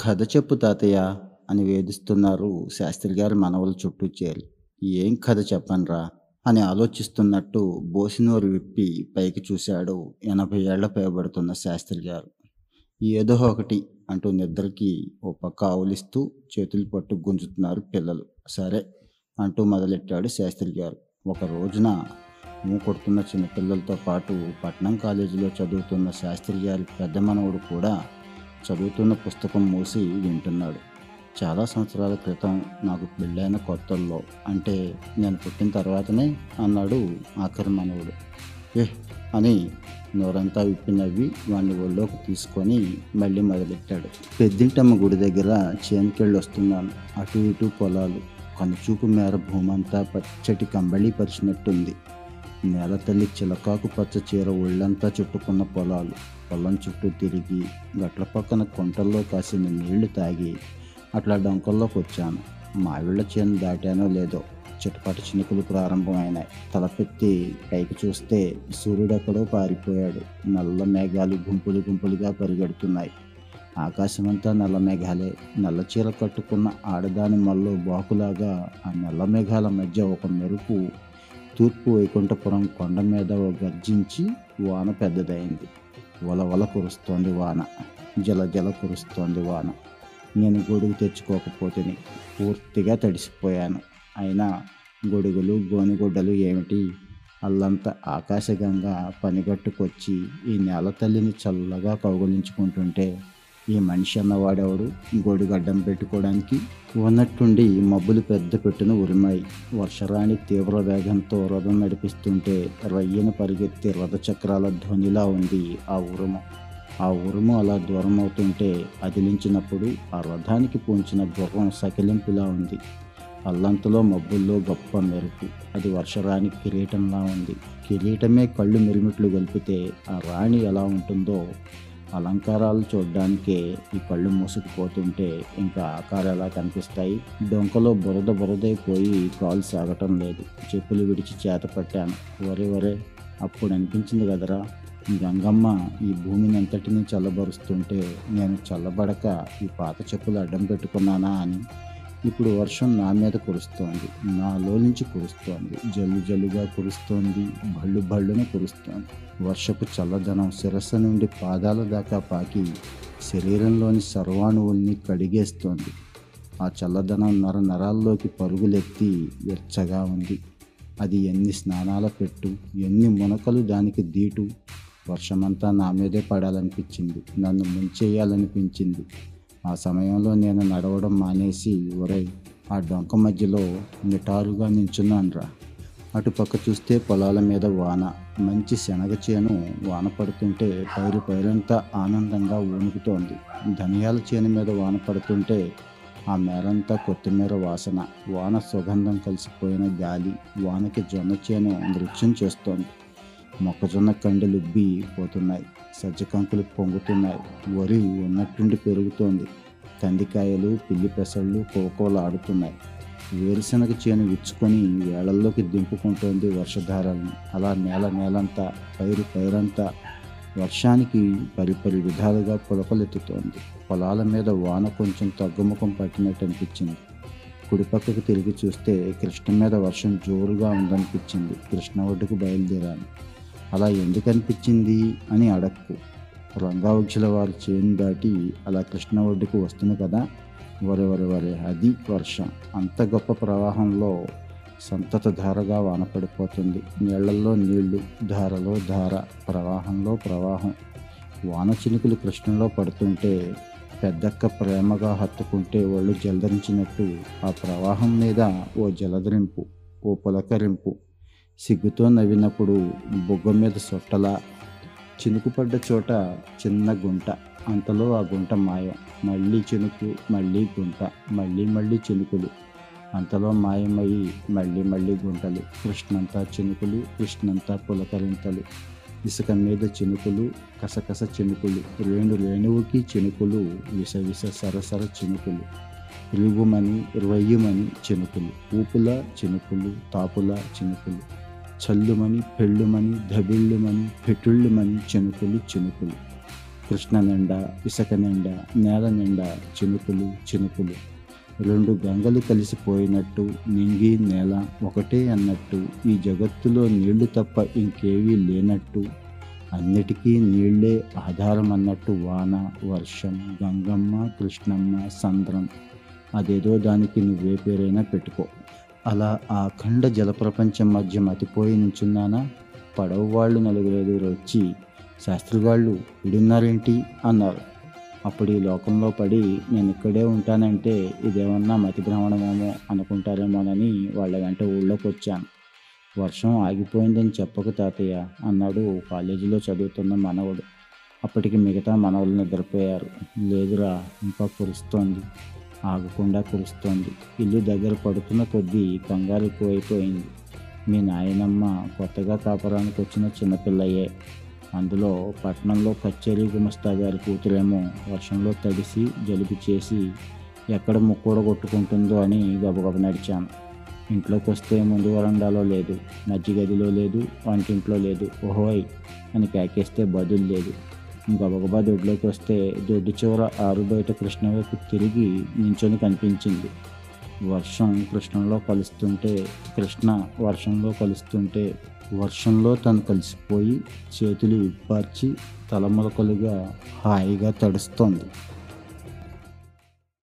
కథ చెప్పు తాతయ్య అని వేధిస్తున్నారు శాస్త్రి గారి మనవలు చుట్టూ చేరి. ఏం కథ చెప్పనరా? అని ఆలోచిస్తున్నట్టు బోసినోరు విప్పి పైకి చూశాడు ఎనభై ఏళ్ళ పైబడుతున్న శాస్త్రి గారు. ఏదో ఒకటి అంటూ నిద్రకి ఓ పక్క ఆవులిస్తూ చేతులు పట్టు గుంజుతున్నారు పిల్లలు. సరే అంటూ మొదలెట్టాడు శాస్త్రి గారు. ఒక రోజున మూ కొడుతున్న చిన్నపిల్లలతో పాటు పట్నం కాలేజీలో చదువుతున్న శాస్త్రి గారి పెద్ద మనవడు కూడా చదువుతున్న పుస్తకం మూసి వింటున్నాడు. చాలా సంవత్సరాల క్రితం నాకు పెళ్ళైన కొత్తల్లో అంటే నేను పుట్టిన తర్వాతనే అన్నాడు ఆఖరి మనవుడు. ఏ అని నోరంతా విప్పి నవ్వి వాడిని ఒళ్ళోకి తీసుకొని మళ్ళీ మొదలెట్టాడు. పెద్దింటమ్మ గుడి దగ్గర చేనుకెళ్ళి వస్తున్నాను. అటు ఇటు పొలాలు. కనుచూపు మేర భూమంతా పచ్చటి కంబళి పరిచినట్టుంది. నేల తల్లి చిలకాకు పచ్చ చీర ఒళ్ళంతా చుట్టుకున్న పొలాలు. పొలం చుట్టూ తిరిగి గట్ల పక్కన కొంటల్లో కాసిన నీళ్ళు తాగి అట్లా డొంకల్లోకి వచ్చాను. మావిళ్ళ చేను దాటానో లేదో చిటపట చినుకులు ప్రారంభమైనాయి. తలపెత్తి పైకి చూస్తే సూర్యుడెక్కడో పారిపోయాడు. నల్ల మేఘాలు గుంపులు గుంపులుగా పరిగెడుతున్నాయి. ఆకాశమంతా నల్ల మేఘాలే. నల్ల చీర కట్టుకున్న ఆడదాని మల్లో బాకులాగా ఆ నల్ల మేఘాల మధ్య ఒక మెరుపు తూర్పు వైకుంఠపురం కొండ మీద గర్జించి వాన పెద్దదైంది. వలవల కురుస్తోంది వాన. జల జల కురుస్తోంది వాన. నేను గొడుగు తెచ్చుకోకపోతేని పూర్తిగా తడిసిపోయాను. అయినా గొడుగులు గోనిగుడ్డలు ఏమిటి? అల్లంతా ఆకాశగంగా పనిగట్టుకొచ్చి ఈ నేల తల్లిని చల్లగా కౌగులించుకుంటుంటే ఈ మనిషి అన్నవాడెవడు? గొడుగడ్డం పెట్టుకోవడానికి? ఉన్నట్టుండి మబ్బులు పెద్ద పెట్టున ఉరిమాయి. వర్షరాణి తీవ్ర వేగంతో రథం నడిపిస్తుంటే రయ్యన పరిగెత్తి రథచక్రాల ధ్వనిలా ఉంది ఆ ఉరుము. ఆ ఉరుము అలా దూరం అవుతుంటే అదిలించినప్పుడు ఆ రథానికి పూంచిన గుర్రం సకిలింపులా ఉంది. అల్లంతలో మబ్బుల్లో గొప్ప మెరుపు. అది వర్షరాణి కిరీటంలా ఉంది. కిరీటమే కళ్ళు మిరుమిట్లు గలిపితే ఆ రాణి ఎలా ఉంటుందో అలంకారాలు చూడడానికే ఈ కళ్ళు మూసుకుపోతుంటే ఇంకా ఆకారాలా ఎలా కనిపిస్తాయి. డొంకలో బురద బురదైపోయి కాలు సాగటం లేదు. చెప్పులు విడిచి చేత పట్టాను. వరే వరే అప్పుడు అనిపించింది కదరా. గంగమ్మ ఈ భూమిని అంతటిని చల్లబరుస్తుంటే నేను చల్లబడక ఈ పాత చెప్పులు అడ్డం పెట్టుకున్నానా అని. ఇప్పుడు వర్షం నా మీద కురుస్తోంది. నాలో నుంచి కురుస్తోంది. జల్లు జల్లుగా కురుస్తోంది. బళ్ళు భళ్ళున కురుస్తోంది. వర్షపు చల్లదనం శిరస్సు నుండి పాదాల దాకా పాకి శరీరంలోని సర్వాణువుల్ని కడిగేస్తోంది. ఆ చల్లదనం నర నరాల్లోకి పరుగులెత్తి వెచ్చగా ఉంది. అది ఎన్ని స్నానాల పెట్టు ఎన్ని మునకలు దానికి దీటు. వర్షమంతా నా మీదే పడాలనిపించింది. నన్ను ముంచేయాలనిపించింది. ఆ సమయంలో నేను నడవడం మానేసి ఒరే ఆ డొంక మధ్యలో నిటారుగా నించున్నానురా. అటుపక్క చూస్తే పొలాల మీద వాన. మంచి శనగ చేను వాన పడుతుంటే పైరు పైరంతా ఆనందంగా ఊనుకుతోంది ధనియాల చేను మీద వాన పడుతుంటే ఆ మేరంతా కొత్తిమీర వాసన. వాన సుగంధం కలిసిపోయిన గాలి. వానకి జొన్న చేను నృత్యం చేస్తోంది. మొక్కజొన్న కండెలు ఉబ్బి పోతున్నాయి సజ్జకంకులు పొంగుతున్నాయి వరి ఉన్నట్టుండి పెరుగుతోంది కందికాయలు పిల్లి పెసళ్ళు కోకోలు ఆడుతున్నాయి. వేరుశనగ చేను విచ్చుకొని వేళల్లోకి దింపుకుంటోంది వర్షధారలను అలా నేల నేలంతా పైరు పైరంతా వర్షానికి పరిపరి విధాలుగా పులకలెత్తుతోంది. పొలాల మీద వాన కొంచెం తగ్గుముఖం పట్టినట్టు అనిపించింది. కుడిపక్కకు తిరిగి చూస్తే కృష్ణ మీద వర్షం జోరుగా ఉందనిపించింది. కృష్ణ ఒడ్డుకు బయలుదేరాను. అలా ఎందుకు అనిపించింది అని అడక్కు. రంగావక్షుల వారి చేను దాటి అలా కృష్ణ ఒడ్డుకు వస్తుంది కదా వరే వరే వరే అది వర్షం. అంత గొప్ప ప్రవాహంలో సంతత ధారగా వాన పడిపోతుంది నీళ్ళలో నీళ్ళు ధారలో ధార ప్రవాహంలో ప్రవాహం. వాన చినుకులు కృష్ణలో పడుతుంటే పెద్దక్క ప్రేమగా హత్తుకుంటే ఒళ్ళు జలధరించినట్టు ఆ ప్రవాహం మీద ఓ జలధరింపు ఓ పులకరింపు. సిగ్గుతో నవ్వినప్పుడు బొగ్గ మీద సొట్టలా చినుకుపడ్డ చోట చిన్న గుంట. అంతలో ఆ గుంట మాయం. మళ్ళీ చినుకు మళ్ళీ గుంట మళ్ళీ మళ్ళీ చినుకులు. అంతలో మాయమయ్యి మళ్ళీ మళ్ళీ గుంటలు. కృష్ణంతా చినుకులు కృష్ణంతా పులకరింతలు. ఇసుక మీద చినుకులు కసకస చినుకులు. రేణు రేణువుకి చినుకులు విస విస సరసర చినుకులు. రివ్వుమని రొయ్యమని చినుకులు. ఊపుల చినుకులు తాపుల చినుకులు. చల్లుమని పెళ్ళుమని ధబిళ్ళుమని పెటుళ్ళుమని చినుకులు చినుకులు. కృష్ణ నిండా ఇసుక నిండా నేల నిండా చినుకులు చినుకులు. రెండు గంగలు కలిసిపోయినట్టు నింగి నేల ఒకటే అన్నట్టు ఈ జగత్తులో నీళ్ళు తప్ప ఇంకేవీ లేనట్టు అన్నిటికీ నీళ్ళే ఆధారం అన్నట్టు వాన వర్షం గంగమ్మ కృష్ణమ్మ సంద్రం. అదేదో దానికి నువ్వే పేరైనా పెట్టుకో. అలా ఆ అఖండ జలప్రపంచం మధ్య మతిపోయి నుంచున్నానా? పడవ వాళ్ళు నలుగురు వచ్చి శాస్త్రిగాళ్ళు ఇడున్నారేంటి అన్నారు. అప్పుడు ఈ లోకంలో పడి నేను ఇక్కడే ఉంటానంటే ఇదేమన్నా మతి భ్రమణమేమో అనుకుంటారేమోనని వాళ్ళ వెంట ఊళ్ళోకి వచ్చాను. వర్షం ఆగిపోయిందని చెప్పక తాతయ్య అన్నాడు కాలేజీలో చదువుతున్న మనవడు. అప్పటికి మిగతా మనవలు నిద్రపోయారు. లేదురా ఇంకా కురుస్తోంది. ఆగకుండా కురుస్తోంది. ఇల్లు దగ్గర పడుతున్న కొద్దీ కంగారు ఎక్కువైపోయింది. మీ నాయనమ్మ కొత్తగా కాపురానికి వచ్చిన చిన్నపిల్లయే అందులో పట్టణంలో కచ్చేరి గుమస్తా గారి కూతురేమో వర్షంలో తడిసి జలుబు చేసి ఎక్కడ ముక్కూడ కొట్టుకుంటుందో అని గబగబ నడిచాను. ఇంట్లోకి వస్తే ముందు వరండాలో లేదు మధ్య గదిలో లేదు వంటింట్లో లేదు. ఓహోయ్ అని కేకేస్తే బదులు లేదు. గబగబా దొడ్లోకి వస్తే దొడ్డి చివర ఆరు బయట కృష్ణ వైపు తిరిగి నించొని కనిపించింది. వర్షం కృష్ణంలో కలుస్తుంటే కృష్ణ వర్షంలో కలుస్తుంటే వర్షంలో తను కలిసిపోయి చేతులు విప్పార్చి తలములకలుగా హాయిగా తడుస్తోంది.